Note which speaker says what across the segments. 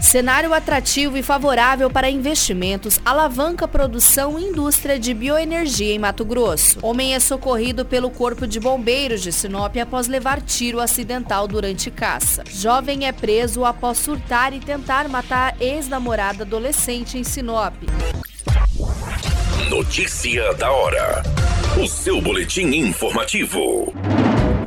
Speaker 1: Cenário atrativo e favorável para investimentos alavanca produção e indústria de bioenergia em Mato Grosso. Homem é socorrido pelo Corpo de Bombeiros de Sinop após levar tiro acidental durante caça. Jovem é preso após surtar e tentar matar ex-namorada adolescente em Sinop.
Speaker 2: Notícia da hora. O seu boletim informativo.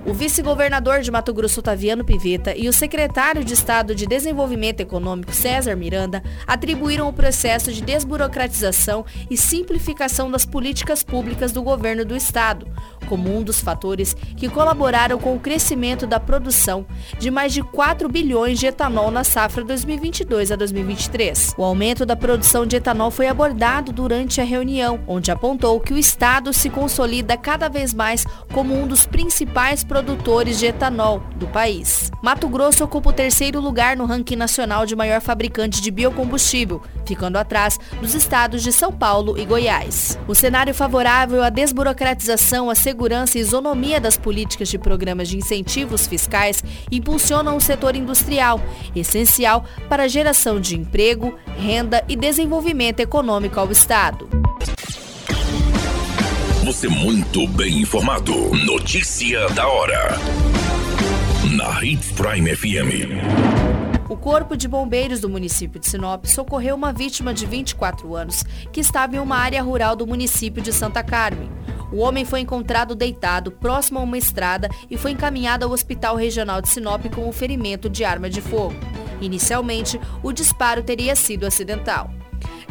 Speaker 1: O vice-governador de Mato Grosso, Taviano Piveta, e o secretário de Estado de Desenvolvimento Econômico, César Miranda, atribuíram o processo de desburocratização e simplificação das políticas públicas do governo do Estado, como um dos fatores que colaboraram com o crescimento da produção de mais de 4 bilhões de etanol na safra 2022 a 2023. O aumento da produção de etanol foi abordado durante a reunião, onde apontou que o Estado se consolida cada vez mais como um dos principais produtores de etanol do país. Mato Grosso ocupa o terceiro lugar no ranking nacional de maior fabricante de biocombustível, ficando atrás dos estados de São Paulo e Goiás. O cenário favorável à desburocratização, à segurança e isonomia das políticas de programas de incentivos fiscais impulsionam o setor industrial, essencial para a geração de emprego, renda e desenvolvimento econômico ao Estado.
Speaker 2: Você muito bem informado. Notícia da hora. Na Hits Prime FM.
Speaker 1: O Corpo de Bombeiros do município de Sinop socorreu uma vítima de 24 anos que estava em uma área rural do município de Santa Carmen. O homem foi encontrado deitado próximo a uma estrada e foi encaminhado ao Hospital Regional de Sinop com um ferimento de arma de fogo. Inicialmente, o disparo teria sido acidental.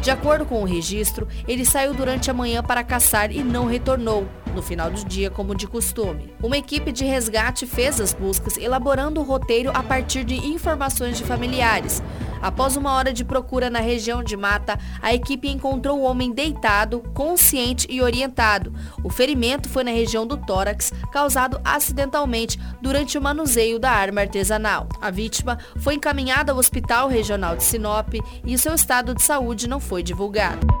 Speaker 1: De acordo com o registro, ele saiu durante a manhã para caçar e não retornou, no final do dia como de costume. Uma equipe de resgate fez as buscas, elaborando o roteiro a partir de informações de familiares. Após uma hora de procura na região de mata, a equipe encontrou o homem deitado, consciente e orientado. O ferimento foi na região do tórax, causado acidentalmente durante o manuseio da arma artesanal. A vítima foi encaminhada ao Hospital Regional de Sinop e seu estado de saúde não foi divulgado.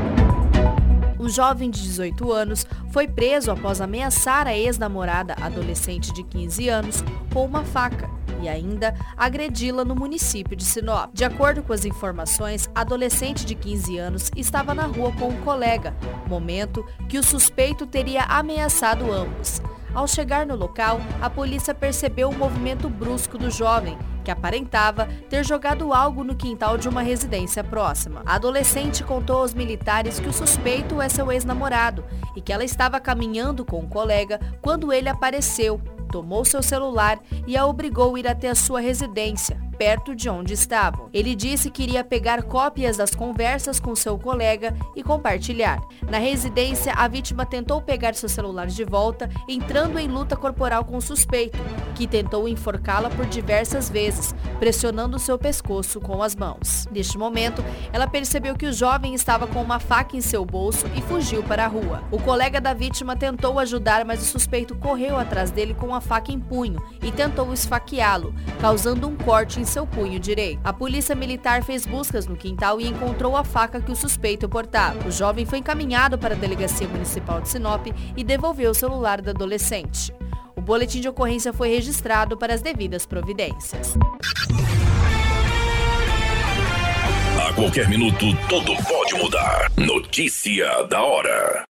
Speaker 1: Um jovem de 18 anos foi preso após ameaçar a ex-namorada adolescente de 15 anos com uma faca e ainda agredi-la no município de Sinop. De acordo com as informações, a adolescente de 15 anos estava na rua com um colega, momento que o suspeito teria ameaçado ambos. Ao chegar no local, a polícia percebeu o movimento brusco do jovem, que aparentava ter jogado algo no quintal de uma residência próxima. A adolescente contou aos militares que o suspeito é seu ex-namorado e que ela estava caminhando com um colega quando ele apareceu, tomou seu celular e a obrigou a ir até a sua residência, perto de onde estavam. Ele disse que iria pegar cópias das conversas com seu colega e compartilhar. Na residência, a vítima tentou pegar seu celular de volta, entrando em luta corporal com o suspeito, que tentou enforcá-la por diversas vezes, pressionando seu pescoço com as mãos. Neste momento, ela percebeu que o jovem estava com uma faca em seu bolso e fugiu para a rua. O colega da vítima tentou ajudar, mas o suspeito correu atrás dele com a faca em punho e tentou esfaqueá-lo, causando um corte em seu punho direito. A polícia militar fez buscas no quintal e encontrou a faca que o suspeito portava. O jovem foi encaminhado para a Delegacia Municipal de Sinop e devolveu o celular da adolescente. O boletim de ocorrência foi registrado para as devidas providências.
Speaker 2: A qualquer minuto, tudo pode mudar. Notícia da hora.